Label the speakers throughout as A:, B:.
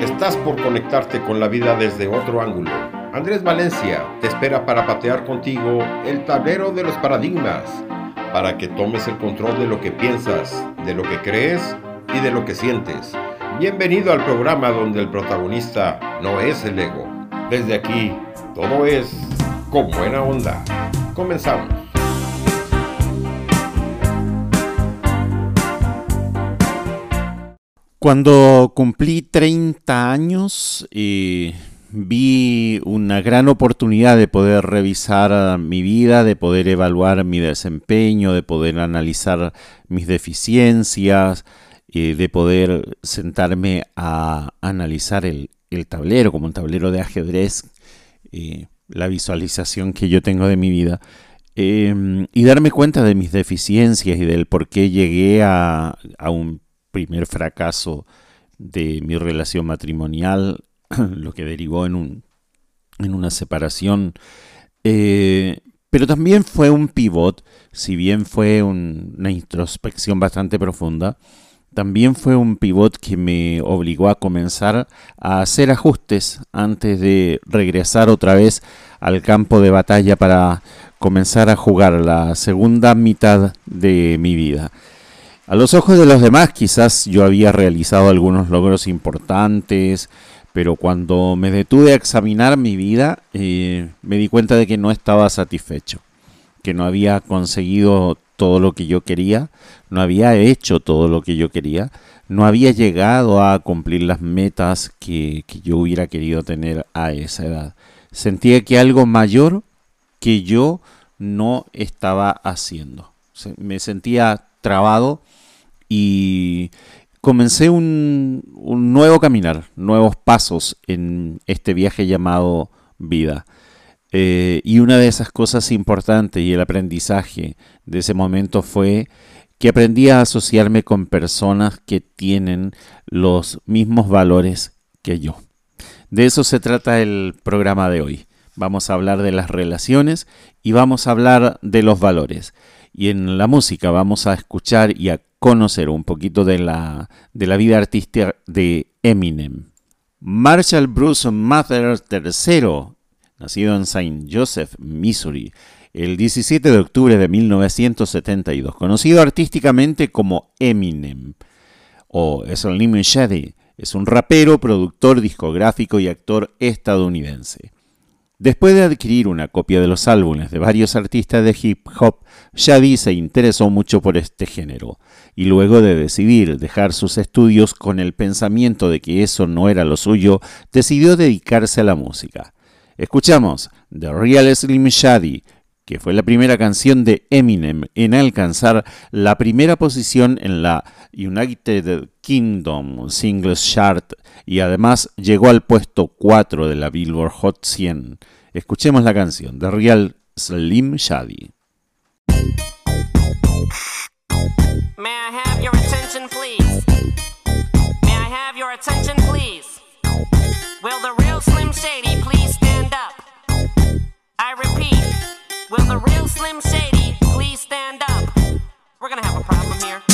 A: Estás por conectarte con la vida desde otro ángulo. Andrés Valencia te espera para patear contigo el tablero de los paradigmas, para que tomes el control de lo que piensas, de lo que crees y de lo que sientes. Bienvenido al programa donde el protagonista no es el ego. Desde aquí, todo es con buena onda. Comenzamos.
B: Cuando cumplí 30 años, eh, vi una gran oportunidad de poder revisar mi vida, de poder evaluar mi desempeño, de poder analizar mis deficiencias, eh, de poder sentarme a analizar el, tablero como un tablero de ajedrez, eh, la visualización que yo tengo de mi vida. Y darme cuenta de mis deficiencias y del por qué llegué a un primer fracaso de mi relación matrimonial, lo que derivó en, un, en una separación. Eh, pero también fue un pivot, si bien fue una introspección bastante profunda, también fue un pivot que me obligó a comenzar a hacer ajustes antes de regresar otra vez al campo de batalla para comenzar a jugar la segunda mitad de mi vida. A los ojos de los demás quizás yo había realizado algunos logros importantes, pero cuando me detuve a examinar mi vida eh, me di cuenta de que no estaba satisfecho, que no había conseguido todo lo que yo quería, no había hecho todo lo que yo quería, no había llegado a cumplir las metas que, que yo hubiera querido tener a esa edad. Sentía que algo mayor que yo no estaba haciendo. Me sentía trabado y comencé un, nuevo caminar, nuevos pasos en este viaje llamado vida. Eh, y una de esas cosas importantes y el aprendizaje de ese momento fue que aprendí a asociarme con personas que tienen los mismos valores que yo. De eso se trata el programa de hoy. Vamos a hablar de las relaciones y vamos a hablar de los valores. Y en la música vamos a escuchar y a conocer un poquito de la, de la vida artística de Eminem. Marshall Bruce Mather III, nacido en St. Joseph, Missouri, el 17 de octubre de 1972, conocido artísticamente como Eminem, o Slim Shady, es un rapero, productor discográfico y actor estadounidense. Después de adquirir una copia de los álbumes de varios artistas de hip hop, Shadi se interesó mucho por este género, y luego de decidir dejar sus estudios con el pensamiento de que eso no era lo suyo, decidió dedicarse a la música. Escuchamos The Real Slim Shady, que fue la primera canción de Eminem en alcanzar la primera posición en la United Kingdom Singles Chart y además llegó al puesto 4 de la Billboard Hot 100. Escuchemos la canción de Real Slim Shady. May I have your attention, please? May I have your attention, please? Will the real Slim Shady please stand up? I repeat, will the real Slim Shady please stand up? We're gonna have a problem here.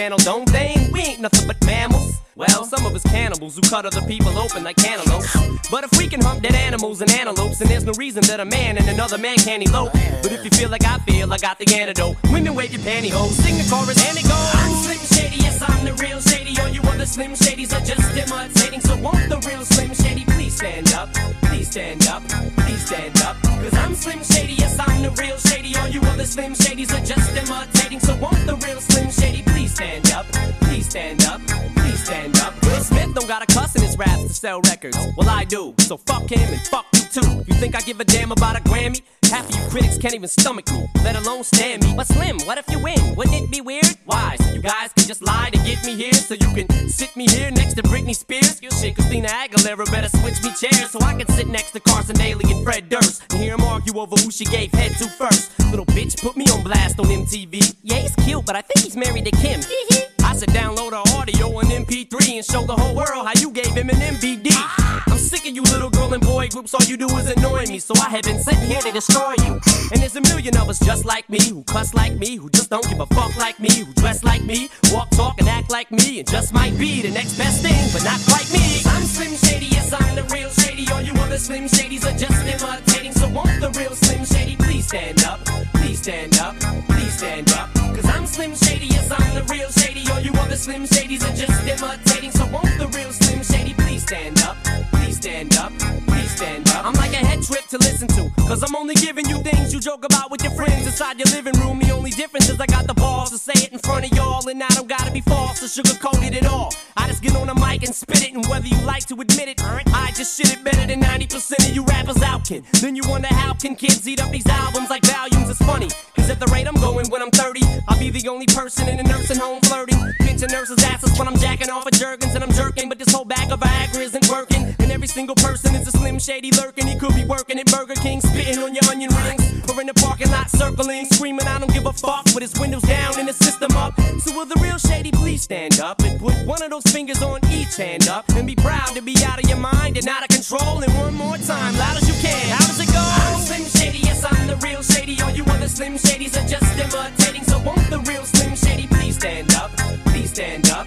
B: Channel, don't they? We ain't nothing but mammals. Well, some of us cannibals who cut other people open like cantaloupes. But if we can hump dead animals and antelopes, then there's no reason that a man and another man can't elope. But if you feel like I feel, I got the antidote. Women wave your pantyhose, sing the chorus, and it goes. I'm Slim Shady, yes, I'm the real Shady. All you other Slim Shadys are just imitating. So won't the real Slim Shady stand up, please stand up, please stand up. Cause I'm Slim Shady, yes, I'm the real Shady. All you other Slim Shadys are just imitating.
C: So won't the real Slim Shady please stand up, please stand up, please stand up. Will Smith don't got a cuss in his raps to sell records. Well, I do, so fuck him and fuck you too. You think I give a damn about a Grammy? Half of you critics can't even stomach me, let alone stand me. But Slim, what if you win? Wouldn't it be weird? Why? So you guys can just lie to me here, so you can sit me here next to Britney Spears. You shit, Christina Aguilera better switch me chairs so I can sit next to Carson Daly and Fred Durst and hear them argue over who she gave head to first. Little bitch put me on blast on MTV. Yeah, he's cute, but I think he's married to Kim. Mm-hmm. I said download our audio on MP3 and show the whole world how you gave him an MVD. I'm sick of you little girl groups, all you do is annoy me, so I have been sitting here to destroy you. And there's a million of us just like me, who cuss like me, who just don't give a fuck like me, who dress like me, walk, talk, and act like me, and just might be the next best thing, but not quite me. I'm Slim Shady, yes, I'm the real Shady. All you other Slim Shadys are just imitating, so won't the real Slim Shady please stand up? Please stand up, please stand up. Cause I'm Slim Shady, yes, I'm the real Shady. All you other Slim Shadys are just imitating, so won't the real to listen to, cause I'm only giving you things you joke about with your friends inside your living room. The only difference is I got the balls to say it in front of y'all, and I don't gotta be false or sugarcoat it at all. I just get on the mic and spit it, and whether you like to admit it, I just shit it better than 90% of you rappers out, kid. Then you wonder how can kids eat up these albums like volumes? It's funny, cause at the rate I'm going when I'm 30, I'll be the only person in a nursing home flirting. Pinching nurses' asses when I'm jacking off of Jergens and I'm jerking, but this whole bag of Viagra isn't working. Every single person is a slim shady lurking. He could be working at Burger King, spitting on your onion rings, or in the parking lot circling, screaming, I don't give a fuck, with his windows down and his system up. So will the real shady please stand up and put one of those fingers on each hand up and be proud to be out of your mind and out of control. And one more time, loud as you can. How does it go? I'm Slim Shady, yes, I'm the real shady. All you other Slim Shadys are just imitating. So won't the real Slim Shady please stand up? Please stand up,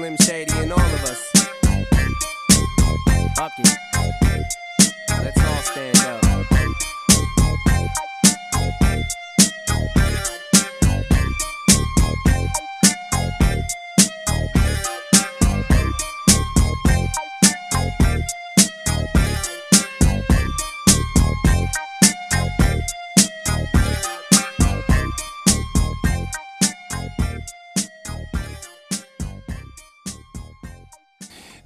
C: Slim Shady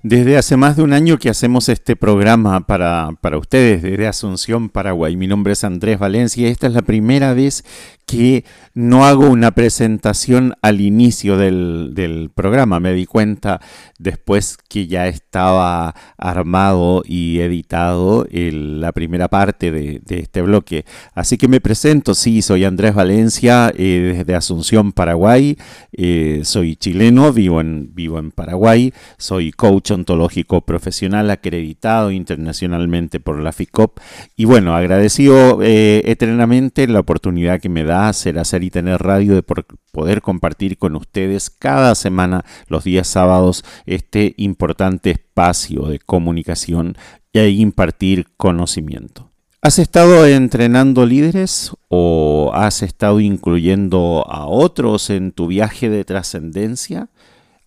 B: Desde hace más de un año que hacemos este programa para, para ustedes desde Asunción, Paraguay. Mi nombre es Andrés Valencia y esta es la primera vez que no hago una presentación al inicio del, del, programa. Me di cuenta después que ya estaba armado y editado el, la primera parte de, de, este bloque. Así que me presento, sí, soy Andrés Valencia eh, desde Asunción, Paraguay. Eh, soy chileno, vivo en, vivo en Paraguay. Soy coach ontológico profesional acreditado internacionalmente por la FICOP. Y bueno, agradecido eh, eternamente la oportunidad que me da hacer, hacer y tener radio, de poder compartir con ustedes cada semana, los días sábados, este importante espacio de comunicación e impartir conocimiento. ¿Has estado entrenando líderes o has estado incluyendo a otros en tu viaje de trascendencia?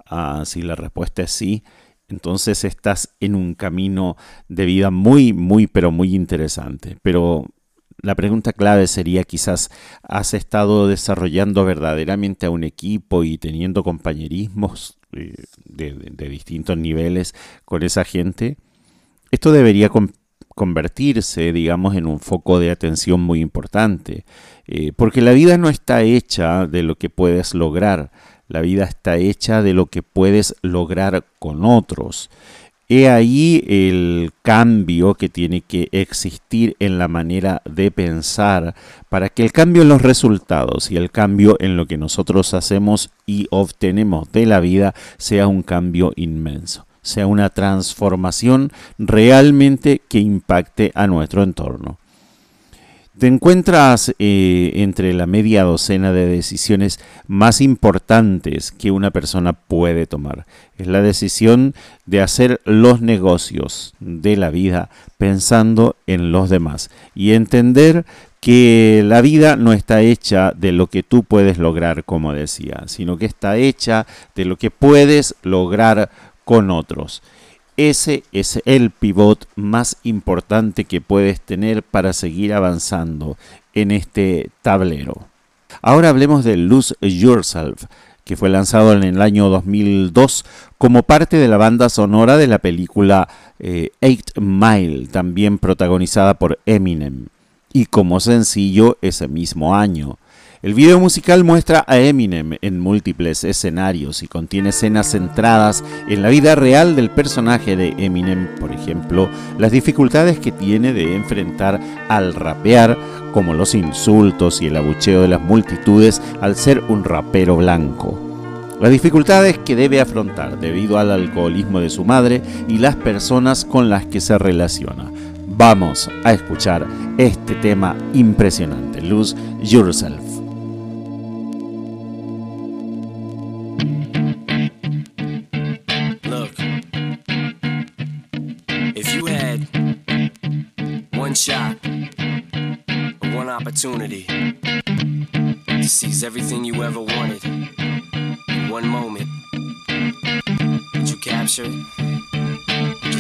B: Ah, si la respuesta es sí, entonces estás en un camino de vida muy, muy, pero muy interesante. Pero la pregunta clave sería quizás, ¿has estado desarrollando verdaderamente a un equipo y teniendo compañerismos de, de, distintos niveles con esa gente? Esto debería con, convertirse, digamos, en un foco de atención muy importante, eh, porque la vida no está hecha de lo que puedes lograr, la vida está hecha de lo que puedes lograr con otros. He ahí el cambio que tiene que existir en la manera de pensar para que el cambio en los resultados y el cambio en lo que nosotros hacemos y obtenemos de la vida sea un cambio inmenso, sea una transformación realmente que impacte a nuestro entorno. Te encuentras eh, entre la media docena de decisiones más importantes que una persona puede tomar. Es la decisión de hacer los negocios de la vida pensando en los demás y entender que la vida no está hecha de lo que tú puedes lograr, como decía, sino que está hecha de lo que puedes lograr con otros. Ese es el pivot más importante que puedes tener para seguir avanzando en este tablero. Ahora hablemos de Lose Yourself, que fue lanzado en el año 2002 como parte de la banda sonora de la película eh, Eight Mile, también protagonizada por Eminem, y como sencillo ese mismo año. El video musical muestra a Eminem en múltiples escenarios y contiene escenas centradas en la vida real del personaje de Eminem, por ejemplo, las dificultades que tiene de enfrentar al rapear, como los insultos y el abucheo de las multitudes al ser un rapero blanco. Las dificultades que debe afrontar debido al alcoholismo de su madre y las personas con las que se relaciona. Vamos a escuchar este tema impresionante, Lose Yourself.
C: Opportunity to seize everything you ever wanted in one moment. Did you capture it?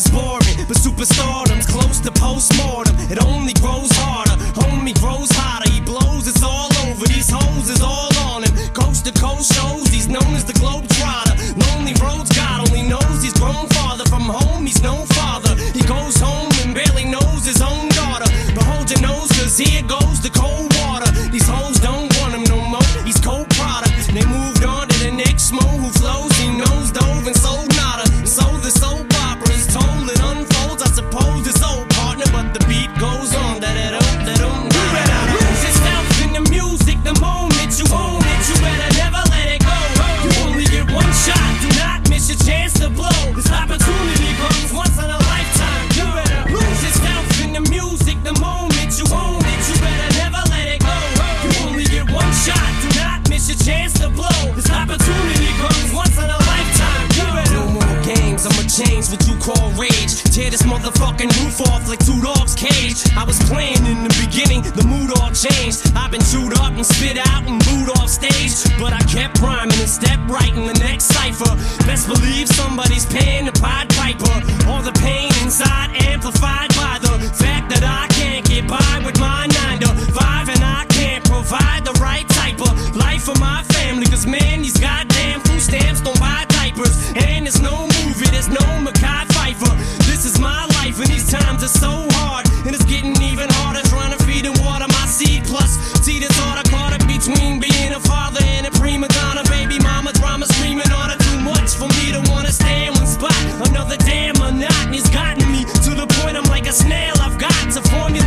C: is boring, but superstardom's close to postmortem. Spit out and booed off stage. But I kept rhyming and stepped right in the next cipher. Best believe somebody's paying the Pied Piper. All the pain inside amplified by the fact that I can't get by with my 9 to 5 and I can't provide the right type of life for my family. Cause man, these goddamn food stamps don't buy diapers. And there's no movie, there's no Mackay Pfeiffer. This is my life and these times are so hard. And it's getting even harder trying to feed and water C plus. See the thought I caught it between being a father and a prima donna. Baby mama drama screaming on it. Too much for me to wanna stay in one spot. Another damn monotony's gotten me to the point I'm like a snail. I've got to formulate.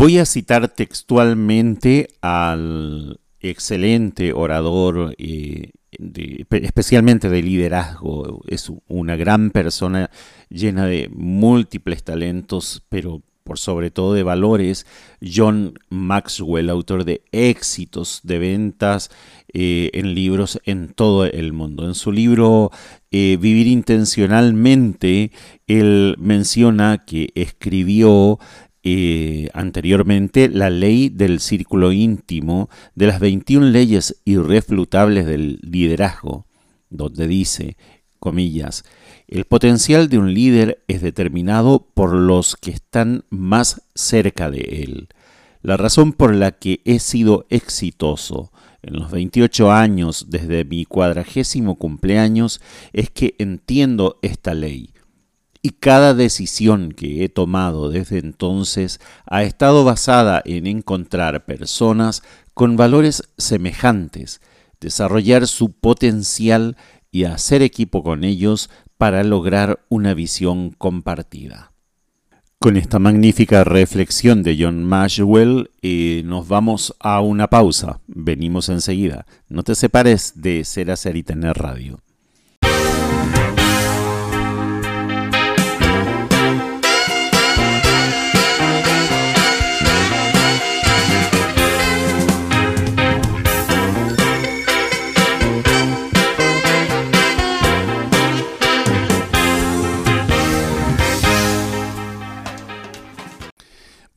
B: Voy a citar textualmente al excelente orador, eh, especialmente de liderazgo. Es una gran persona llena de múltiples talentos, pero por sobre todo de valores, John Maxwell, autor de éxitos de ventas eh, en libros en todo el mundo. En su libro eh, Vivir intencionalmente, él menciona que escribió eh, anteriormente la ley del círculo íntimo de las 21 leyes irrefutables del liderazgo, donde dice, comillas, el potencial de un líder es determinado por los que están más cerca de él. La razón por la que he sido exitoso en los 28 años desde mi cuadragésimo cumpleaños es que entiendo esta ley y cada decisión que he tomado desde entonces ha estado basada en encontrar personas con valores semejantes, desarrollar su potencial y hacer equipo con ellos para lograr una visión compartida. Con esta magnífica reflexión de John Maxwell eh, nos vamos a una pausa. Venimos enseguida. No te separes de Ser, Hacer y Tener Radio.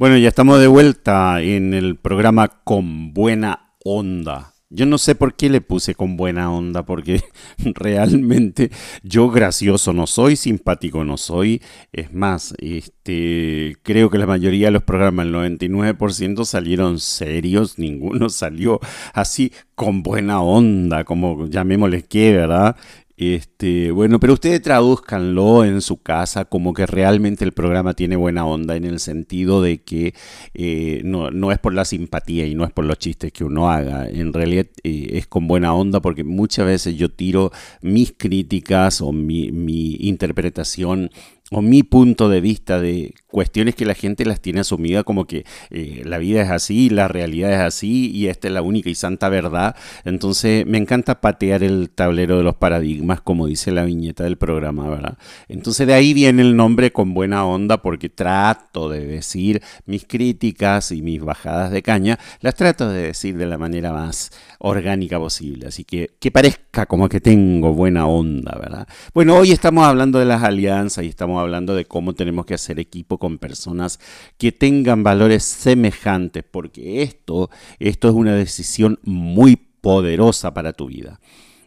B: Bueno, ya estamos de vuelta en el programa Con Buena Onda. Yo no sé por qué le puse con buena onda, porque realmente yo gracioso no soy, simpático no soy. Es más, este, creo que la mayoría de los programas, el 99% salieron serios, ninguno salió así con buena onda, como llamémosle que, ¿verdad? Este, bueno, pero ustedes traduzcanlo en su casa como que realmente el programa tiene buena onda en el sentido de que eh, no, es por la simpatía y no es por los chistes que uno haga. En realidad eh, es con buena onda porque muchas veces yo tiro mis críticas o mi, mi interpretación o mi punto de vista de cuestiones que la gente las tiene asumida como que eh, la vida es así, la realidad es así y esta es la única y santa verdad. Entonces me encanta patear el tablero de los paradigmas como dice la viñeta del programa, ¿verdad? Entonces de ahí viene el nombre con buena onda porque trato de decir mis críticas y mis bajadas de caña, las trato de decir de la manera más orgánica posible. Así que que parezca como que tengo buena onda, ¿verdad? Bueno, hoy estamos hablando de las alianzas y estamos hablando de cómo tenemos que hacer equipo con personas que tengan valores semejantes, porque esto, esto es una decisión muy poderosa para tu vida.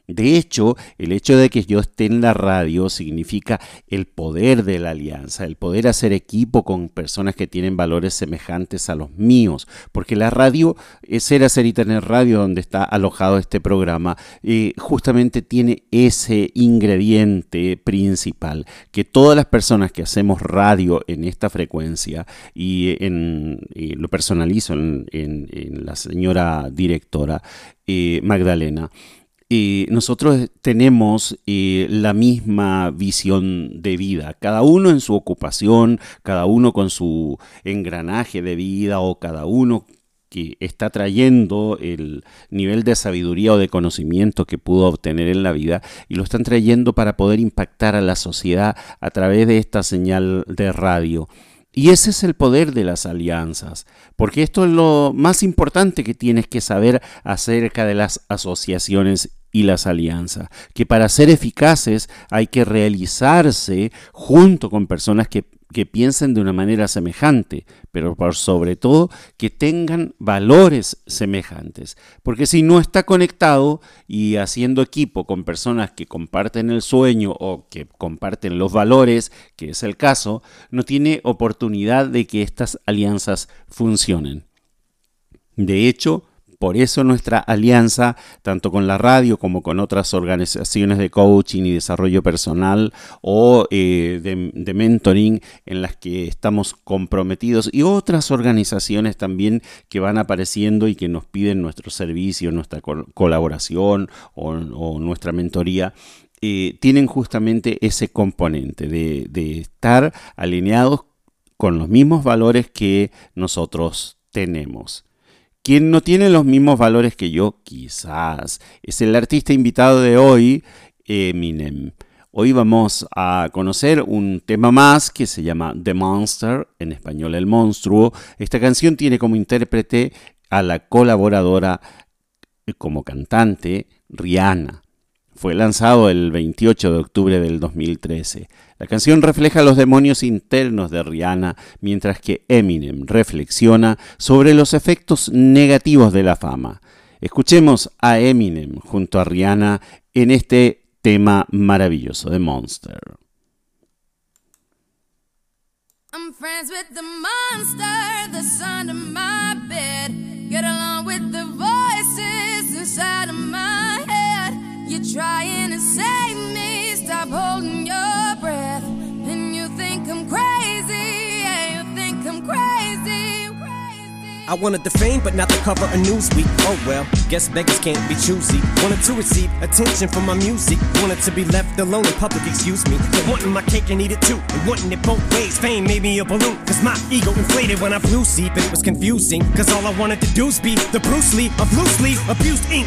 B: De hecho, el hecho de que yo esté en la radio significa el poder de la alianza, el poder hacer equipo con personas que tienen valores semejantes a los míos, porque la radio, ser, hacer y tener radio donde está alojado este programa, eh, justamente tiene ese ingrediente principal, que todas las personas que hacemos radio en esta frecuencia, y, en, lo personalizo en, la señora directora eh, Magdalena, nosotros tenemos eh, la misma visión de vida, cada uno en su ocupación, cada uno con su engranaje de vida o cada uno que está trayendo el nivel de sabiduría o de conocimiento que pudo obtener en la vida y lo están trayendo para poder impactar a la sociedad a través de esta señal de radio. Y ese es el poder de las alianzas, porque esto es lo más importante que tienes que saber acerca de las asociaciones y las alianzas, que para ser eficaces hay que realizarse junto con personas que, piensen de una manera semejante, pero por sobre todo que tengan valores semejantes, porque si no está conectado y haciendo equipo con personas que comparten el sueño o que comparten los valores, que es el caso, no tiene oportunidad de que estas alianzas funcionen. De hecho, por eso nuestra alianza, tanto con la radio como con otras organizaciones de coaching y desarrollo personal o eh, de, mentoring en las que estamos comprometidos y otras organizaciones también que van apareciendo y que nos piden nuestro servicio, nuestra colaboración o, nuestra mentoría, eh, tienen justamente ese componente de, de estar alineados con los mismos valores que nosotros tenemos. Quien no tiene los mismos valores que yo, quizás, es el artista invitado de hoy, Eminem. Hoy vamos a conocer un tema más que se llama The Monster, en español el monstruo. Esta canción tiene como intérprete a la colaboradora como cantante Rihanna. Fue lanzado el 28 de octubre del 2013. La canción refleja los demonios internos de Rihanna, mientras que Eminem reflexiona sobre los efectos negativos de la fama. Escuchemos a Eminem junto a Rihanna en este tema maravilloso de Monster. The monster trying to save me, stop holding your breath. And you think I'm crazy, yeah, you think I'm crazy.
D: I wanted the fame, but not the cover of Newsweek. Oh well, guess beggars can't be choosy. Wanted to receive attention from my music. Wanted to be left alone in public, excuse me. But wanting my cake and eat it too. And wanting it both ways. Fame made me a balloon. Cause my ego inflated when I flew. And it was confusing. Cause all I wanted to do was be the Bruce Lee of loosely abused ink.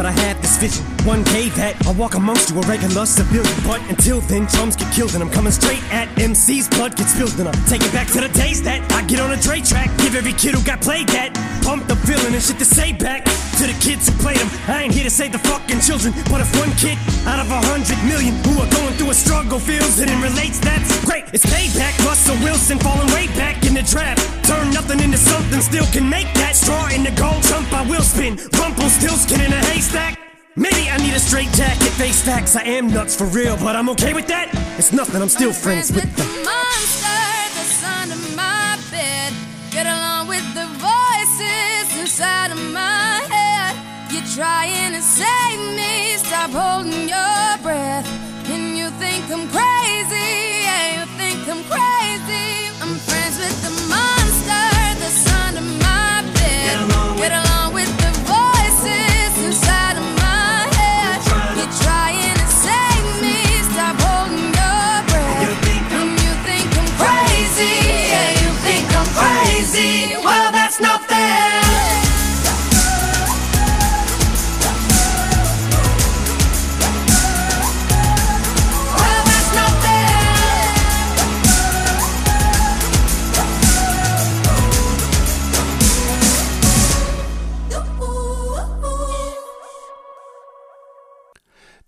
D: but I had this vision. One day that I'll walk amongst you, a regular civilian. But until then, chums get killed, and I'm coming straight at MC's blood gets spilled, and I'm taking back to the days that I get on a Dre track. Give every kid who got played that. Pump the feeling and shit to say back to the kids who played them. I ain't here to save the fucking children, but if one kid out of a hundred million who are going through a struggle feels it and relates, that's great. It's payback. Russell Wilson falling way back in the draft. Turn nothing into something, still can make that straw in the gold jump. I will spin. Rumple still skin in a haystack. Maybe I need a straight jacket, face facts. I am nuts for real, but I'm okay with that. It's nothing, I'm still I'm friends, friends, with, with the trying to save me, stop holding your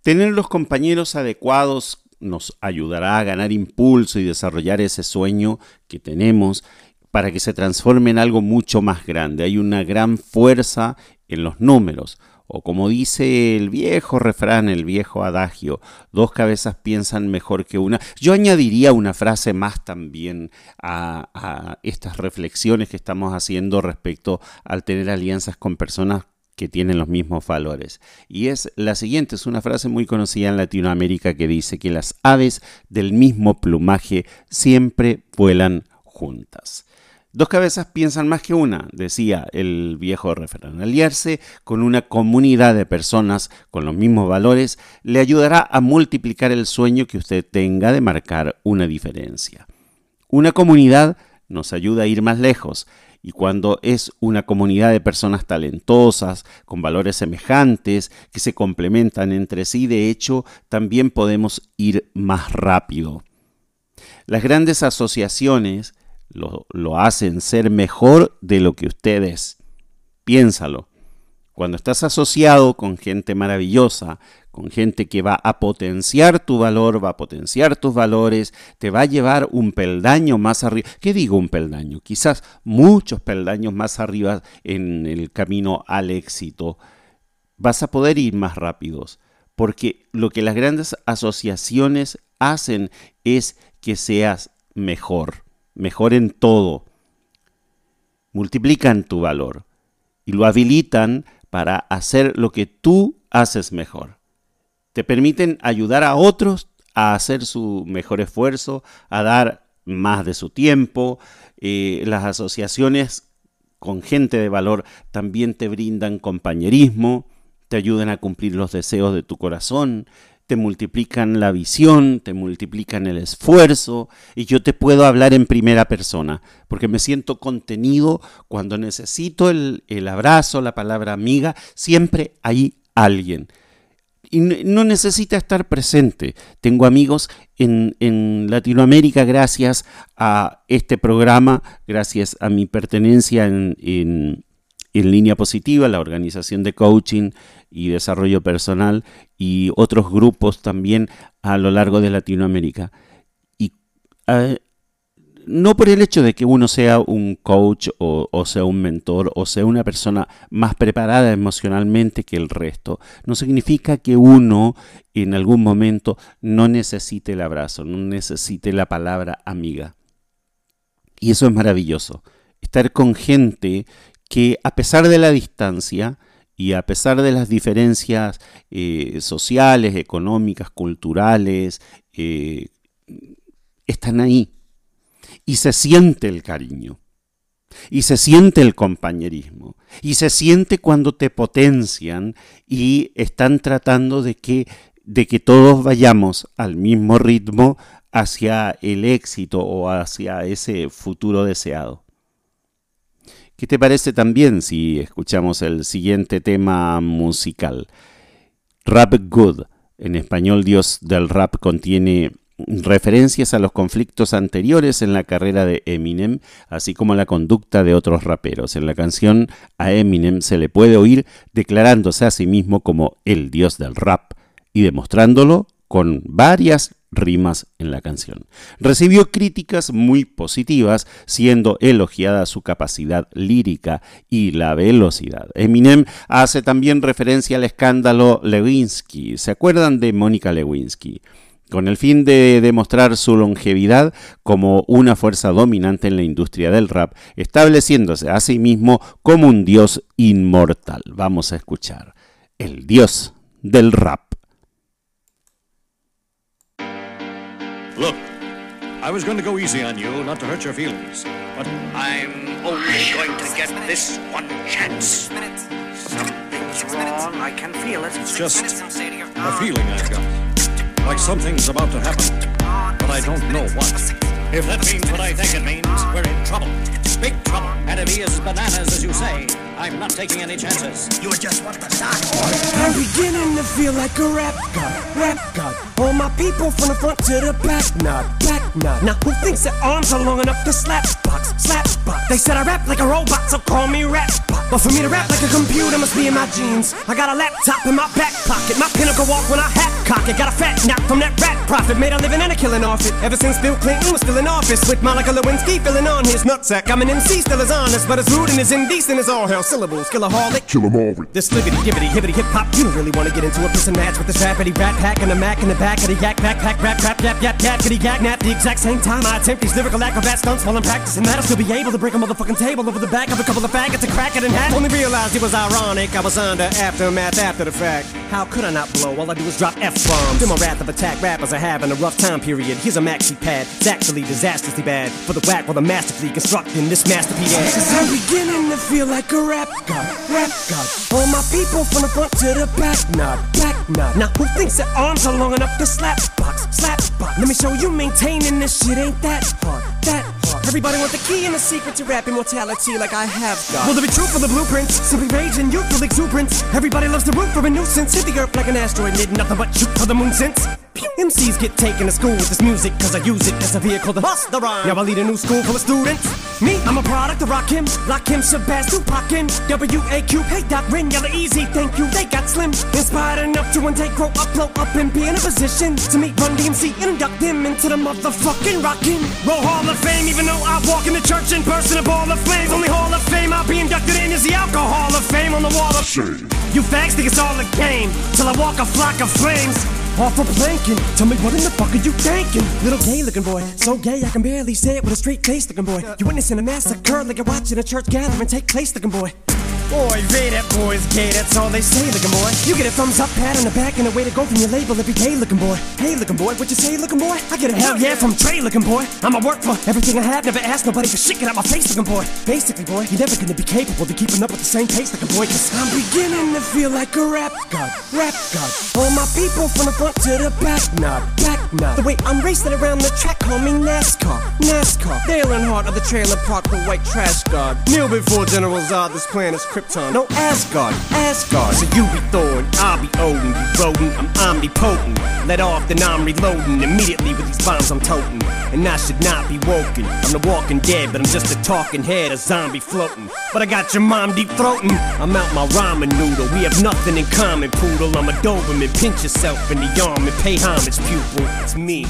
D: Tener los compañeros adecuados
B: nos ayudará a ganar impulso y desarrollar ese sueño que tenemos para que se transforme en algo mucho más grande. Hay una gran fuerza en los números. O como dice el viejo refrán, el viejo adagio, dos cabezas piensan mejor que una. Yo añadiría una frase más también a, a estas reflexiones que estamos haciendo respecto al tener alianzas con personas que tienen los mismos valores. Y es la siguiente, es una frase muy conocida en Latinoamérica que dice que las aves del mismo plumaje siempre vuelan juntas. Dos cabezas piensan más que una, decía el viejo refrán. Aliarse con una comunidad de personas con los mismos valores le ayudará a multiplicar el sueño que usted tenga de marcar una diferencia. Una comunidad nos ayuda a ir más lejos y cuando es una comunidad de personas talentosas, con valores semejantes, que se complementan entre sí, de hecho, también podemos ir más rápido. Las grandes asociaciones lo, hacen ser mejor de lo que ustedes. Piénsalo. Cuando estás asociado con gente maravillosa, con gente que va a potenciar tu valor, va a potenciar tus valores, te va a llevar un peldaño más arriba. ¿Qué digo un peldaño? Quizás muchos peldaños más arriba en el camino al éxito. Vas a poder ir más rápidos, porque lo que las grandes asociaciones hacen es que seas mejor mejor en todo, multiplican tu valor y lo habilitan para hacer lo que tú haces mejor. Te permiten ayudar a otros a hacer su mejor esfuerzo, a dar más de su tiempo. Eh, las asociaciones con gente de valor también te brindan compañerismo, te ayudan a cumplir los deseos de tu corazón, te multiplican la visión, te multiplican el esfuerzo y yo te puedo hablar en primera persona porque me siento contenido cuando necesito el, abrazo, la palabra amiga, siempre hay alguien. Y no necesita estar presente. Tengo amigos en, Latinoamérica gracias a este programa, gracias a mi pertenencia en, en línea positiva, la organización de coaching y desarrollo personal y otros grupos también a lo largo de Latinoamérica. Y eh, no por el hecho de que uno sea un coach o, sea un mentor o sea una persona más preparada emocionalmente que el resto, no significa que uno en algún momento no necesite el abrazo, no necesite la palabra amiga. Y eso es maravilloso, estar con gente que a pesar de la distancia, y a pesar de las diferencias eh, sociales, económicas, culturales, eh, están ahí. Y se siente el cariño. Y se siente el compañerismo. Y se siente cuando te potencian y están tratando de que, de que todos vayamos al mismo ritmo hacia el éxito o hacia ese futuro deseado. ¿Qué te parece también si escuchamos el siguiente tema musical? Rap Good. En español, Dios del Rap contiene referencias a los conflictos anteriores en la carrera de Eminem, así como la conducta de otros raperos. En la canción a Eminem se le puede oír declarándose a sí mismo como el dios del rap y demostrándolo con varias rimas en la canción. Recibió críticas muy positivas, siendo elogiada su capacidad lírica y la velocidad. Eminem hace también referencia al escándalo Lewinsky. ¿Se acuerdan de Mónica Lewinsky? Con el fin de demostrar su longevidad como una fuerza dominante en la industria del rap, estableciéndose a sí mismo como un dios inmortal. Vamos a escuchar, el dios del rap.
E: Look, I was going to go easy on you, not to hurt your feelings, but I'm only going to get this one chance.
F: Something's wrong. I can feel it.
E: It's just a feeling I've got. Like something's about to happen, but I don't know what. If that means what I think it means, we're in trouble. Big trouble. He is bananas, as you say, I'm not taking any chances.
F: You're just what the start. I'm beginning to feel like a rap god, rap god. All my people from the front to the back, nod, back nod. Now who thinks their arms are long enough to slap box, slap box? They said I rap like a robot, so call me rap box.
G: But for me to rap like a computer must be in my genes. I got a laptop in my back pocket, my pinnacle walk when I hat cock it. Got a fat knock from that rat profit, made a living and a killing off it. Ever since Bill Clinton was still in office, with Monica Lewinsky filling on his nutsack. I'm an MC, still as honest, but as rude and as indecent as all hell. Syllables, killaholic.
H: Kill 'em all.
G: This sliggity, gibbity, hibbity, hip hop. You don't really wanna get into a piss and match with this rapidy rat pack and a mac in the back of the yak backpack, rap, rap, yap, yap, yap, kitty, yak, nap. The exact same time I attempt these lyrical acrobat stunts while I'm practicing that, I'll still be able to break a motherfucking table over the back of a couple of faggots and crack it in half. Only realized it was ironic. I was under aftermath after the fact. How could I not blow? All I do is drop F bombs. Feel my wrath of attack rappers are having a rough time period. Here's a maxi pad. It's actually disastrously bad for the whack while the masterfully constructing this masterpiece. Cause I'm beginning to feel like a rap god, rap god. All my people from the front to the back, nod, back nod. Now who thinks their arms are long enough to slap box, slap box? Let me show you maintaining this shit ain't that hard, that hard. Everybody want the key and the secret to rap immortality like I have got. Will there be truth for the blueprints? Simply rage and youthful exuberance. Everybody loves to root for a nuisance. Hit the earth like an asteroid, did nothing but shoot for the moon since. MCs get taken to school with this music cause I use it as a vehicle to bust the rhyme. Now I lead a new school full of students. Me, I'm a product of Lock Him, Shabazz, Tupac Him, W-A-Q, hey Doc, Rin, Yella Easy, thank you, they got slim. Inspired enough to one day grow up, blow up and be in a position to meet Run DMC and induct them into the motherfucking Rockin' Roll Hall of Fame, even though I walk in the church in person, a ball of flames. Only Hall of Fame I'll be inducted in is the Alcohol of Fame on the wall of
H: Shame.
G: you fags think it's all a game till I walk a flock of flames. Off a planking, tell me what in the fuck are you thinking? Little gay looking boy, so gay I can barely say it with a straight face looking boy. You witnessing a massacre like you're watching a church gathering take place looking boy. Boy, that boy's gay, that's all they say, looking boy. You get a thumbs up, pat on the back, and a way to go from your label every day, looking boy. Hey, looking boy, what you say, looking boy? I get a hell yeah from Trey, looking boy. I'ma work for everything I have, never ask nobody for shit, get out my face, looking boy. Basically, boy, you're never gonna be capable of keeping up with the same pace, looking boy, cause I'm beginning to feel like a rap god, rap god. All my people from the front to the back, nod, back nod. The way I'm racing around the track, call me NASCAR, NASCAR. Dale Earnhardt of the trailer park, the white trash god. Kneel before General Zod, this plan is planet's Krypton. No Asgard, Asgard. So you be Thor and I'll be Odin. You rodent, I'm omnipotent. Let off, then I'm reloading immediately with these bombs I'm toting. And I should not be woken. I'm the walking dead, but I'm just a talking head, a zombie floating. But I got your mom deep throating. I'm out my ramen noodle. We have nothing in common, poodle. I'm a Doberman. Pinch yourself in the arm and pay homage, pupil. It's me.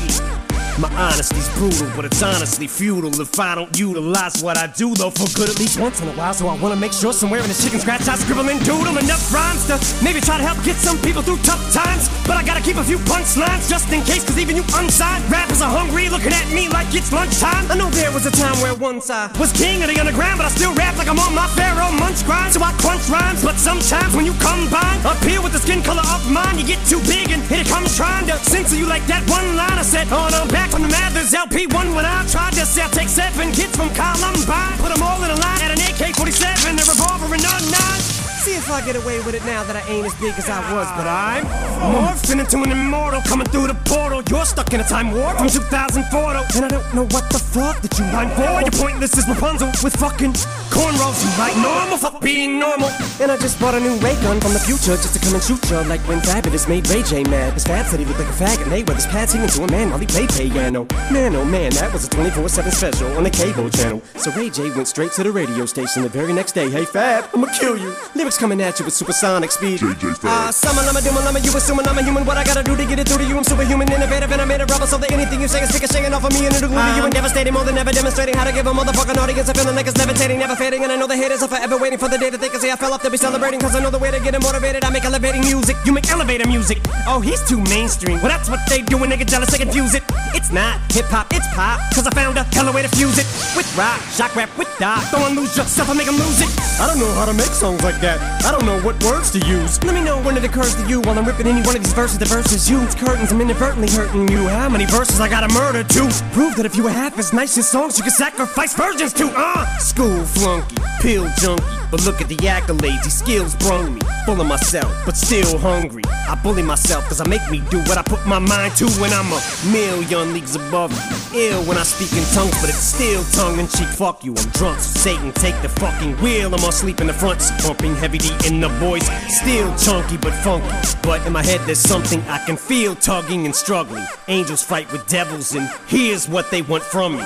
G: My honesty's brutal, but it's honestly futile if I don't utilize what I do, though, for good at least once in a while. So I wanna make sure somewhere in this chicken scratch I scribble and doodle enough rhymes to maybe try to help get some people through tough times. But I gotta keep a few punchlines just in case, cause even you unsigned rappers are hungry, looking at me like it's lunchtime. I know there was a time where once I was king of the underground, but I still rap like I'm on my Pharaoh munch grind. So I crunch rhymes, but sometimes when you combine, appear with the skin color of mine, you get too big and here it comes trying to censor you like that one line I said. on no, back from the Mathers LP1 when I tried to say I'll take seven kids from Columbine, put them all in a line at an AK-47, a revolver and a nine. See if I get away with it now that I ain't as big as I was, but I'm morphing into an immortal coming through the portal. You're stuck in a time warp from 2004, though, and I don't know what the fuck that you mind for. You're pointless as Rapunzel with fucking cornrows. You like normal, fuck being normal. And I just bought a new ray gun from the future just to come and shoot ya like when Fabulous made Ray J mad. His Fab said he looked like a faggot, and they were his pad singing to a man while he played piano. Man, oh man, that was a 24/7 special on the cable channel. So Ray J went straight to the radio station the very next day. Hey Fab, I'ma kill you. Lyrics coming at you with supersonic speed.
H: JJ Fab.
G: Ah, summer, lama, duma, lama, you assuming I'm a human. What I gotta do to get it through to you? I'm superhuman, innovative, and I made a rubber so that anything you say is stick a shaking off of me and it'll glue to you and devastating more than ever demonstrating how to give a motherfucking audience a feeling like it's levitating, never fading. And I know the haters are forever waiting for the day that they can say I fell off They'll be celebrating. Cause I know the way to get them motivated. I make elevating music, you make elevator music. Oh, he's too mainstream. Well, that's what they do when they get jealous, they confuse it. It's not hip hop, it's pop. Cause I found a hella way to fuse it. With rock, shock rap, with dot. Don't lose yourself, I make them lose it. I don't know how to make songs like that. I don't know what words to use. Let me know when it occurs to you while I'm ripping any one of these verses. The verses use curtains, I'm inadvertently hurting you. How many verses I gotta murder to prove that if you were half as nice as songs, you could sacrifice virgins to? Uh, school flunky, pill junkie. But look at the accolades, these skills brung me. Full of myself, but still hungry. I bully myself cause I make me do what I put my mind to when I'm a million leagues above you. Ill when I speak in tongues, but it's still tongue in cheek. Fuck you, I'm drunk, so Satan take the fucking wheel. I'm asleep in the front, so pumping heavy D in the voice. Still chunky but funky. But in my head there's something I can feel tugging and struggling. Angels fight with devils, and here's what they want from me.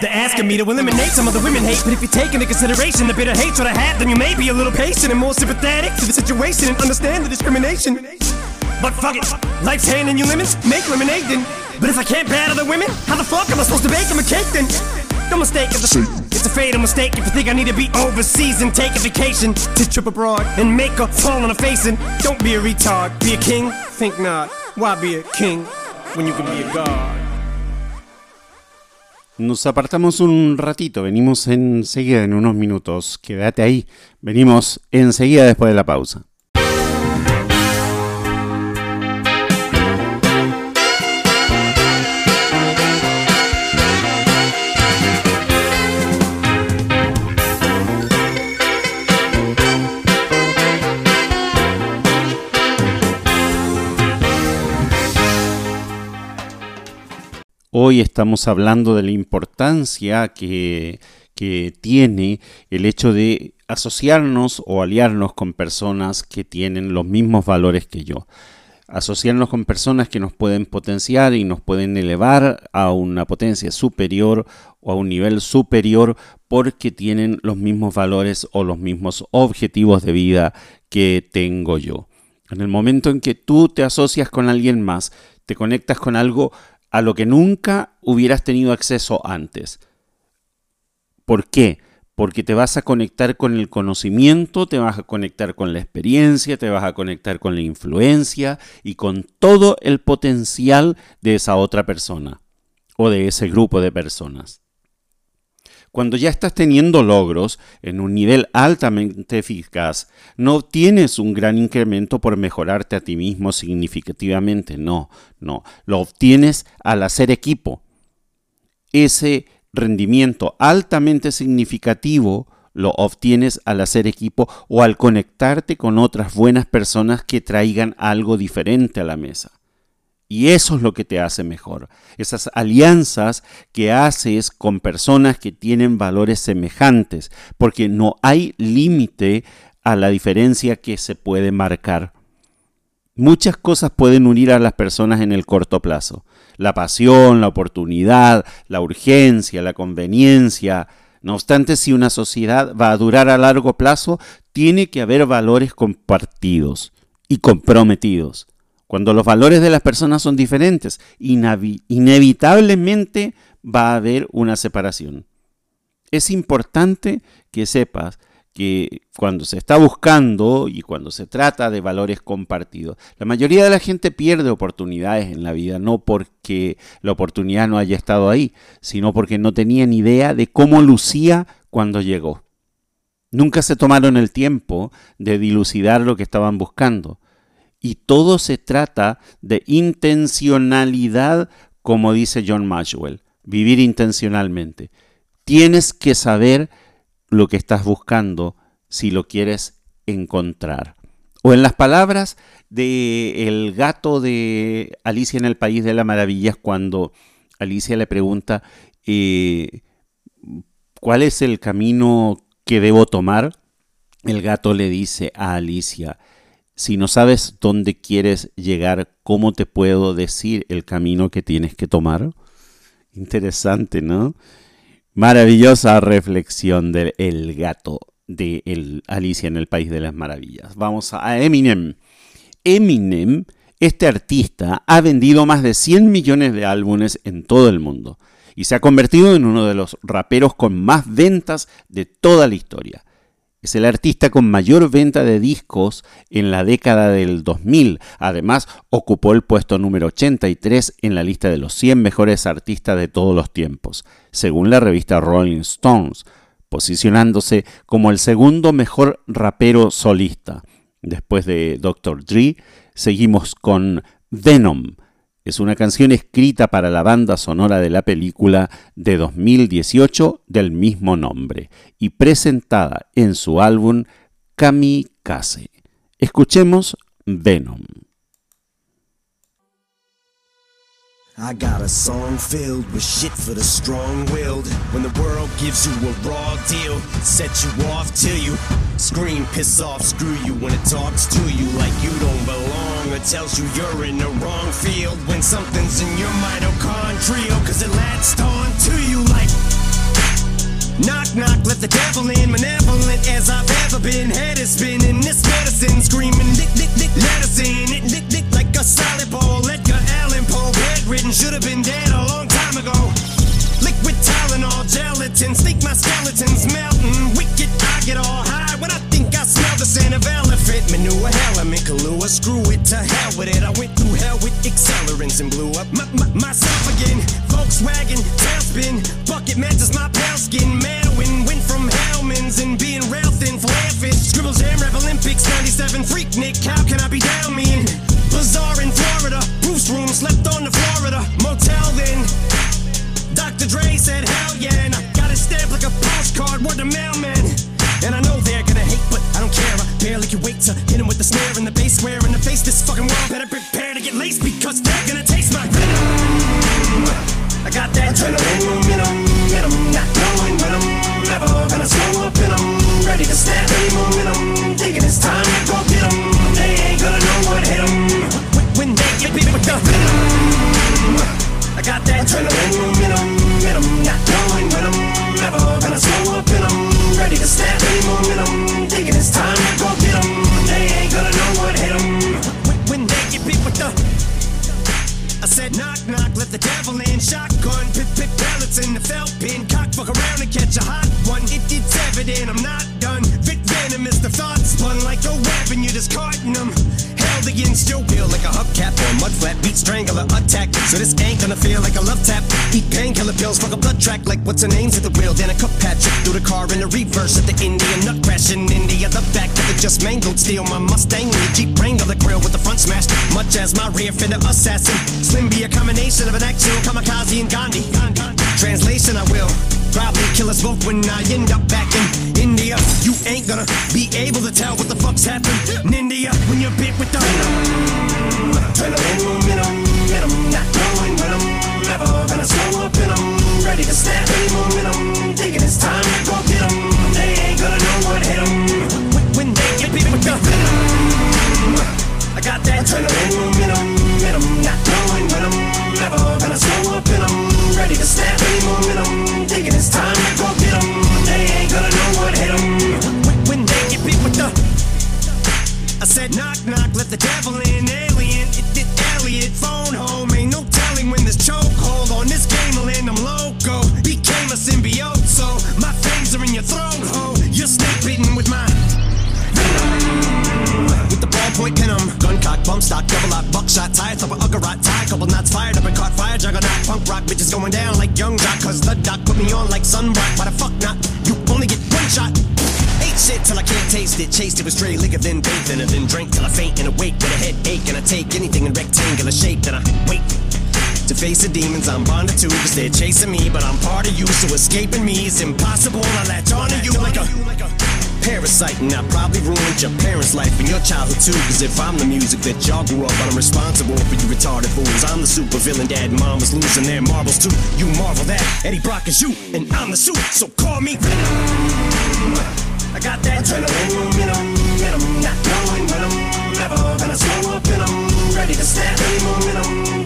F: They're asking me to eliminate some of the women hate, but if you take into consideration the bitter hatred I have, then you may be a little patient and more sympathetic to the situation and understand the discrimination. But fuck it, life's handing you lemons, make lemonade then. But if I can't battle the women, how the fuck am I supposed to bake them a cake then? No mistake, it's a, it's a fatal mistake if you think I need to be overseas and take a vacation to trip abroad and make a fall on a face and don't be a retard. Be a king? Think not. Why be a king when you can be a god?
B: Nos apartamos un ratito, venimos enseguida en unos minutos. Quédate ahí, venimos enseguida después de la pausa. Hoy estamos hablando de la importancia que, tiene el hecho de asociarnos o aliarnos con personas que tienen los mismos valores que yo. Asociarnos con personas que nos pueden potenciar y nos pueden elevar a una potencia superior o a un nivel superior porque tienen los mismos valores o los mismos objetivos de vida que tengo yo. En el momento en que tú te asocias con alguien más, te conectas con algo a lo que nunca hubieras tenido acceso antes. ¿Por qué? Porque te vas a conectar con el conocimiento, te vas a conectar con la experiencia, te vas a conectar con la influencia y con todo el potencial de esa otra persona o de ese grupo de personas. Cuando ya estás teniendo logros en un nivel altamente eficaz, no obtienes un gran incremento por mejorarte a ti mismo significativamente, no, no, lo obtienes al hacer equipo. Ese rendimiento altamente significativo lo obtienes al hacer equipo o al conectarte con otras buenas personas que traigan algo diferente a la mesa. Y eso es lo que te hace mejor. Esas alianzas que haces con personas que tienen valores semejantes, porque no hay límite a la diferencia que se puede marcar. Muchas cosas pueden unir a las personas en el corto plazo. La pasión, la oportunidad, la urgencia, la conveniencia. No obstante, si una sociedad va a durar a largo plazo, tiene que haber valores compartidos y comprometidos. Cuando los valores de las personas son diferentes, inevitablemente va a haber una separación. Es importante que sepas que cuando se está buscando y cuando se trata de valores compartidos, la mayoría de la gente pierde oportunidades en la vida, no porque la oportunidad no haya estado ahí, sino porque no tenían idea de cómo lucía cuando llegó. Nunca se tomaron el tiempo de dilucidar lo que estaban buscando. Y todo se trata de intencionalidad, como dice John Maxwell, vivir intencionalmente. Tienes que saber lo que estás buscando si lo quieres encontrar. O en las palabras de el gato de Alicia en el País de las Maravillas, cuando Alicia le pregunta eh, cuál es el camino que debo tomar, el gato le dice a Alicia, si no sabes dónde quieres llegar, ¿cómo te puedo decir el camino que tienes que tomar? Interesante, ¿no? Maravillosa reflexión del el gato de Alicia en el País de las Maravillas. Vamos a Eminem. Eminem, este artista, ha vendido más de 100 millones de álbumes en todo el mundo y se ha convertido en uno de los raperos con más ventas de toda la historia. Es el artista con mayor venta de discos en la década del 2000. Además, ocupó el puesto número 83 en la lista de los 100 mejores artistas de todos los tiempos, según la revista Rolling Stones, posicionándose como el segundo mejor rapero solista. Después de Dr. Dre, seguimos con Venom, es una canción escrita para la banda sonora de la película de 2018 del mismo nombre y presentada en su álbum Kamikaze. Escuchemos Venom.
G: I got a song filled with shit for the strong-willed. When the world gives you a raw deal, set you off till you scream, piss off, screw you. When it talks to you like you don't belong, tells you you're in the wrong field. When something's in your mitochondrial, cause it latched on to you like Knock, knock, let the devil in. Malevolent as I've ever been. Head is spinning. This medicine screaming. Lick, let us in. It lick, lick like a solid ball. Edgar Allan Poe. Bedridden. Should have been dead a long time ago. Liquid Tylenol, gelatin. Sneak my skeletons melting. Wicked, I get all high when I I smell the scent of elephant manure. Element Kahlua. Screw it to hell with it. I went through hell with accelerants and blew up my, my, myself again. Volkswagen, tailspin. Bucket matches my pale skin. Manwin went from Hellman's and being rail thin. Flair Scribbles Jam Rap Olympics 97. Freak Nick, how can I be down me in? Bazaar in Florida. Bruce room slept on the Florida motel then. Dr. Dre said, hell yeah, and I got it stamped like a postcard, word to mailman. Barely can wait to hit 'em with the snare and the bass square in the face. This fucking world better prepare to get laced because they're gonna taste my venom. I got that adrenaline momentum, momentum, not knowing when I'm never gonna slow up and I'm ready to snap any momentum. Thinking it's time to go get 'em. They ain't gonna know what hit. When they get beat with the venom. I got that adrenaline what's her name's at the wheel. Then a cup patch through the car in the reverse at the Indian nut crash in India. The back of the just mangled steel. My Mustang the Jeep Wrangler the grill with the front smashed. Much as my rear fender assassin. Slim be a combination of an actual kamikaze and Gandhi. Translation, I will probably kill us both when I end up back in India. You ain't gonna be able to tell what the fuck's happened in India when you're bit with the venom. Momentum, momentum, not knowing when I'm never gonna slow up and I'm ready to snap any momentum. Thinking it's time to go get 'em. They ain't gonna know what hit 'em. When they get bit with the venom. I got that adrenaline momentum, momentum, not knowing when I'm never gonna slow up and I'm ready to snap any momentum. Thinking it's time to go get 'em. They ain't gonna know what hit 'em. When they get beat with the I said knock knock, let the devil in, alien, your ho. You're snake bitten with my with the ballpoint pin 'em. Gun cock, bump stock, double lock, buckshot, tie, top of Uggarot, tie, couple knots fired up and caught fire, juggernaut, punk rock, bitches going down like young jock, cause the doc put me on like sunrock. Why the fuck not? You only get one shot. Ate shit till I can't taste it, chased it with stray liquor, then bathed in it, then drank till I faint and awake with a headache, and I take anything in rectangular shape, then I wait. To face the demons I'm bonded to, cause they're chasing me, but I'm part of you, so escaping me is impossible. I latch onto you like a parasite, and I probably ruined your parents' life and your childhood too. Cause if I'm the music that y'all grew up on, I'm responsible for you retarded fools. I'm the super villain, dad and mom is losing their marbles too. You marvel that Eddie Brock is you, and I'm the suit, so call me Venom. I got that adrenaline momentum, momentum, not knowing when I'm never gonna slow up I'm ready to snap any momentum.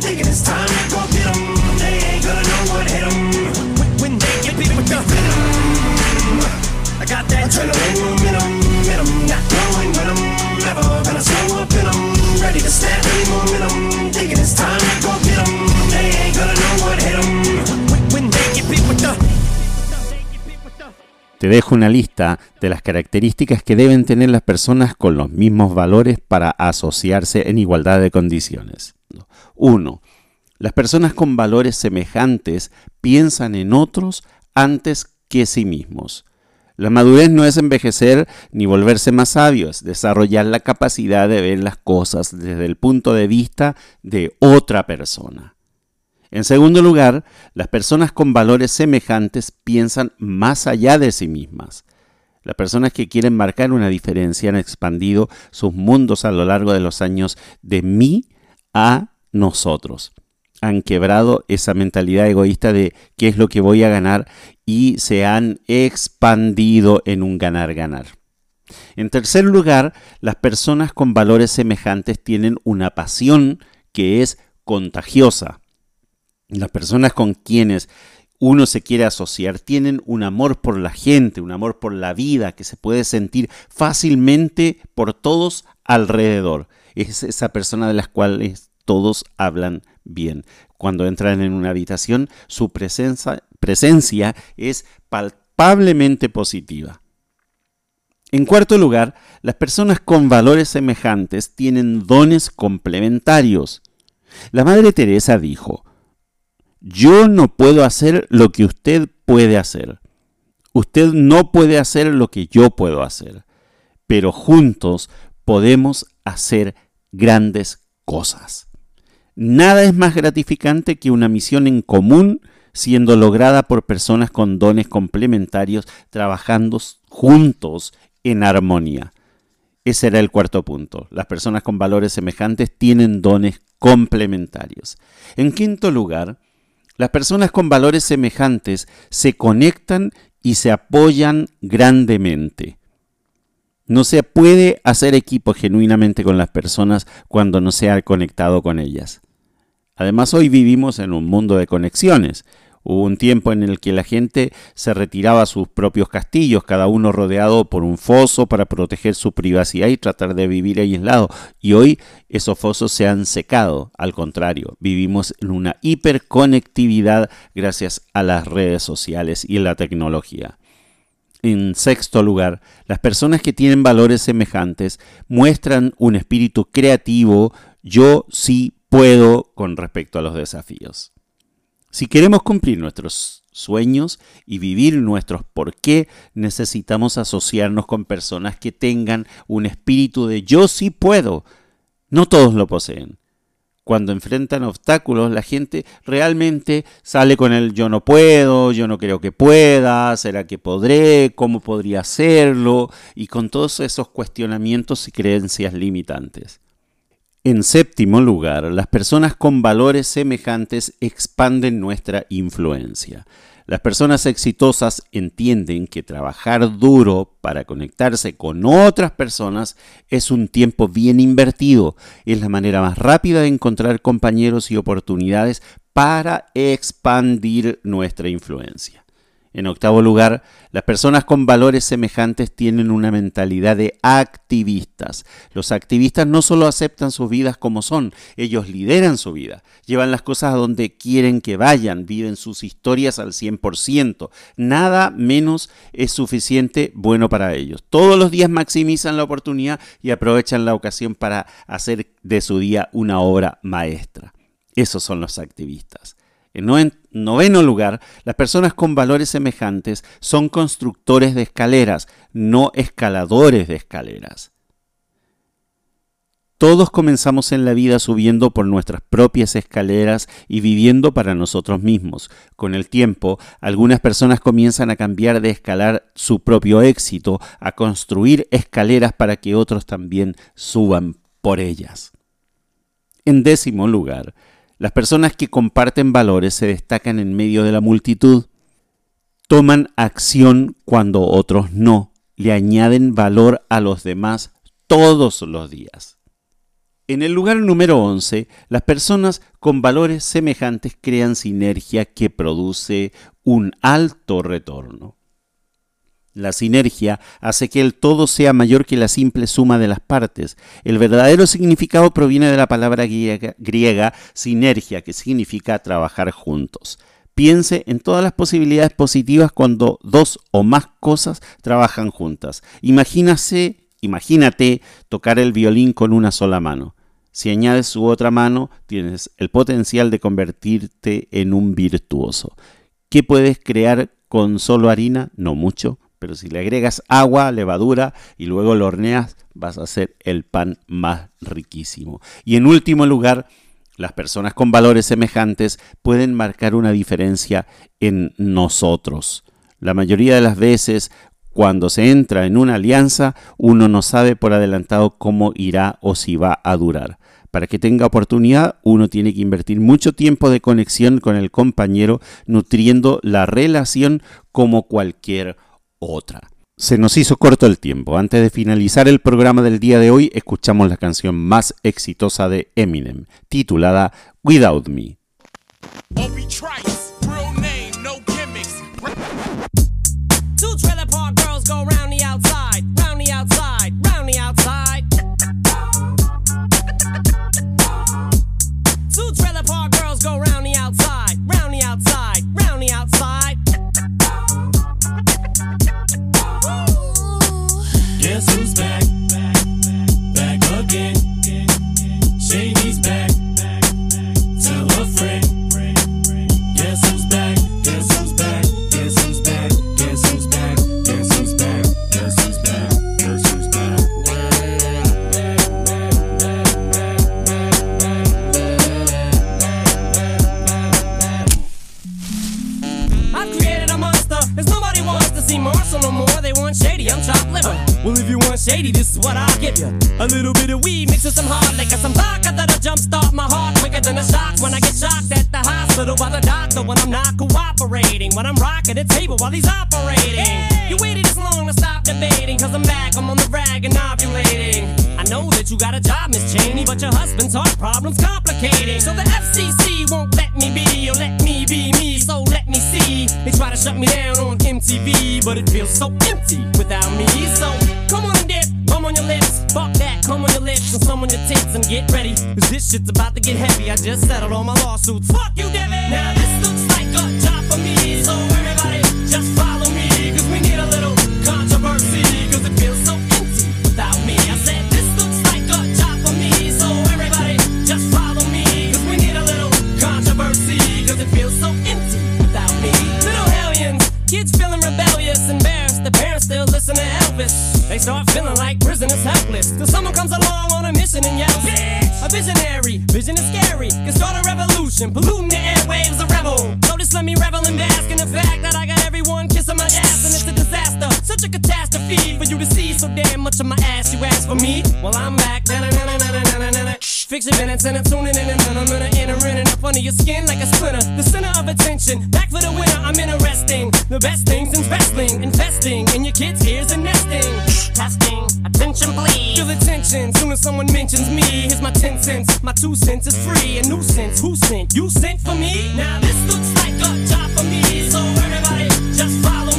B: Te dejo una lista de las características que deben tener las personas con los mismos valores para asociarse en igualdad de condiciones. 1. Las personas con valores semejantes piensan en otros antes que sí mismos. La madurez no es envejecer ni volverse más sabio, es desarrollar la capacidad de ver las cosas desde el punto de vista de otra persona. En segundo lugar, las personas con valores semejantes piensan más allá de sí mismas. Las personas que quieren marcar una diferencia han expandido sus mundos a lo largo de los años de mí a nosotros. Han quebrado esa mentalidad egoísta de qué es lo que voy a ganar y se han expandido en un ganar-ganar. En tercer lugar, las personas con valores semejantes tienen una pasión que es contagiosa. Las personas con quienes uno se quiere asociar, tienen un amor por la gente, un amor por la vida que se puede sentir fácilmente por todos alrededor. Es esa persona de las cuales todos hablan bien. Cuando entran en una habitación, su presencia, presencia es palpablemente positiva. En cuarto lugar, las personas con valores semejantes tienen dones complementarios. La Madre Teresa dijo, yo no puedo hacer lo que usted puede hacer. Usted no puede hacer lo que yo puedo hacer. Pero juntos podemos hacer grandes cosas. Nada es más gratificante que una misión en común siendo lograda por personas con dones complementarios trabajando juntos en armonía. Ese era el cuarto punto. Las personas con valores semejantes tienen dones complementarios. En quinto lugar, las personas con valores semejantes se conectan y se apoyan grandemente. No se puede hacer equipo genuinamente con las personas cuando no se ha conectado con ellas. Además, hoy vivimos en un mundo de conexiones. Hubo un tiempo en el que la gente se retiraba a sus propios castillos, cada uno rodeado por un foso para proteger su privacidad y tratar de vivir aislado. Y hoy esos fosos se han secado. Al contrario, vivimos en una hiperconectividad gracias a las redes sociales y la tecnología. En sexto lugar, las personas que tienen valores semejantes muestran un espíritu creativo, yo sí puedo con respecto a los desafíos. Si queremos cumplir nuestros sueños y vivir nuestros por qué, necesitamos asociarnos con personas que tengan un espíritu de yo sí puedo. No todos lo poseen. Cuando enfrentan obstáculos, la gente realmente sale con el yo no puedo, yo no creo que pueda, será que podré, cómo podría hacerlo, y con todos esos cuestionamientos y creencias limitantes. En séptimo lugar, las personas con valores semejantes expanden nuestra influencia. Las personas exitosas entienden que trabajar duro para conectarse con otras personas es un tiempo bien invertido. Es la manera más rápida de encontrar compañeros y oportunidades para expandir nuestra influencia. En octavo lugar, las personas con valores semejantes tienen una mentalidad de activistas. Los activistas no solo aceptan sus vidas como son, ellos lideran su vida, llevan las cosas a donde quieren que vayan, viven sus historias al 100%. Nada menos es suficiente bueno para ellos. Todos los días maximizan la oportunidad y aprovechan la ocasión para hacer de su día una obra maestra. Esos son los activistas. En noveno lugar, las personas con valores semejantes son constructores de escaleras, no escaladores de escaleras. Todos comenzamos en la vida subiendo por nuestras propias escaleras y viviendo para nosotros mismos. Con el tiempo, algunas personas comienzan a cambiar de escalar su propio éxito, a construir escaleras para que otros también suban por ellas. En décimo lugar, las personas que comparten valores se destacan en medio de la multitud. Toman acción cuando otros no. Le añaden valor a los demás todos los días. En el lugar número 11, las personas con valores semejantes crean sinergia que produce un alto retorno. La sinergia hace que el todo sea mayor que la simple suma de las partes. El verdadero significado proviene de la palabra griega, sinergia, que significa trabajar juntos. Piense en todas las posibilidades positivas cuando dos o más cosas trabajan juntas. Imagínase, imagínate tocar el violín con una sola mano. Si añades su otra mano, tienes el potencial de convertirte en un virtuoso. ¿Qué puedes crear con solo harina? No mucho pero si le agregas agua, levadura y luego lo horneas, vas a hacer el pan más riquísimo. Y en último lugar, las personas con valores semejantes pueden marcar una diferencia en nosotros. La mayoría de las veces, cuando se entra en una alianza, uno no sabe por adelantado cómo irá o si va a durar. Para que tenga oportunidad, uno tiene que invertir mucho tiempo de conexión con el compañero, nutriendo la relación como cualquier otra. Se nos hizo corto el tiempo. Antes de finalizar el programa del día de hoy, escuchamos la canción más exitosa de Eminem, titulada Without Me.
C: A and yells, Bitch! A visionary, vision is scary, can start a revolution, polluting the airwaves, a rebel. Notice, let me revel and bask in the fact that I got everyone kissing my ass, and it's a disaster, such a catastrophe for you to see so damn much of my ass. You ask for me, well I'm back. Fix your minutes and I'm tuning in and I'm gonna enter in and up under your skin like a splinter. The center of attention, back for the winner. I'm interesting. The best things in wrestling, tension soon as someone mentions me. Here's my 10 cents, my 2 cents is free. A nuisance, who sent? You sent for me? Now this looks like a job for me. So everybody just follow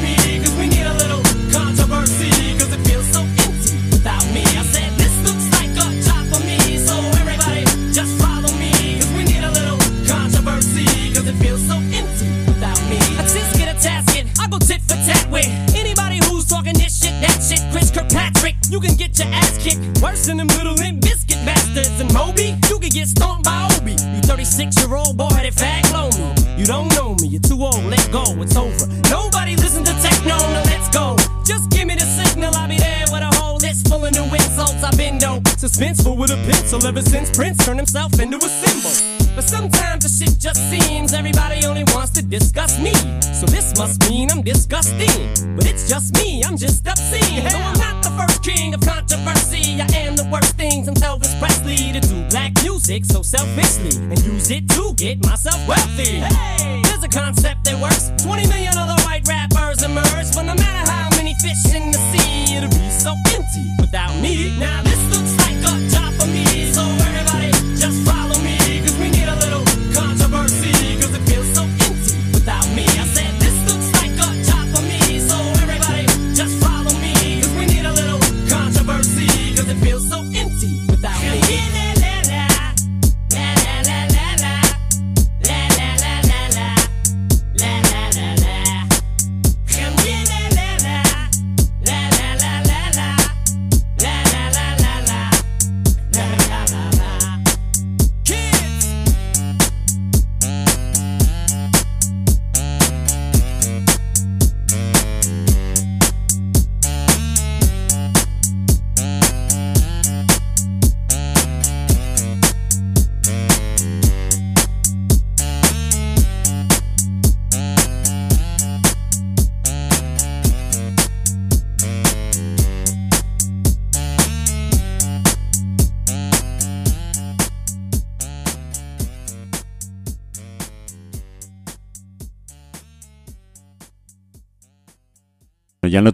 C: pencil ever since Prince turned himself into a symbol. But sometimes the shit just seems everybody only wants to discuss me. So this must mean I'm disgusting. But it's just me, I'm just obscene. No, I'm not the first king of controversy. I am the worst things I'm Elvis Presley to do black music so selfishly and use it to get myself wealthy. Hey, there's a concept that works. 20 million other white rappers emerge, but no matter how many fish in the sea, it'll be so empty without me. Now this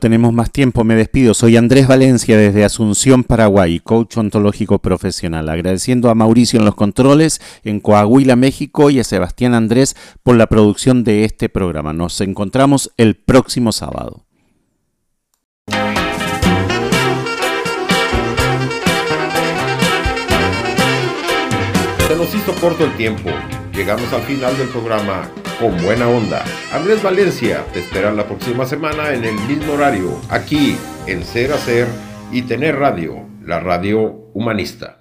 B: tenemos más tiempo, me despido. Soy Andrés Valencia desde Asunción, Paraguay, coach ontológico profesional. Agradeciendo a Mauricio en los controles en Coahuila, México y a Sebastián Andrés por la producción de este programa. Nos encontramos el próximo sábado.
A: Se nos hizo corto el tiempo. Llegamos al final del programa con buena onda. Andrés Valencia te espera la próxima semana en el mismo horario, aquí en Ser Hacer y Tener Radio, la radio humanista.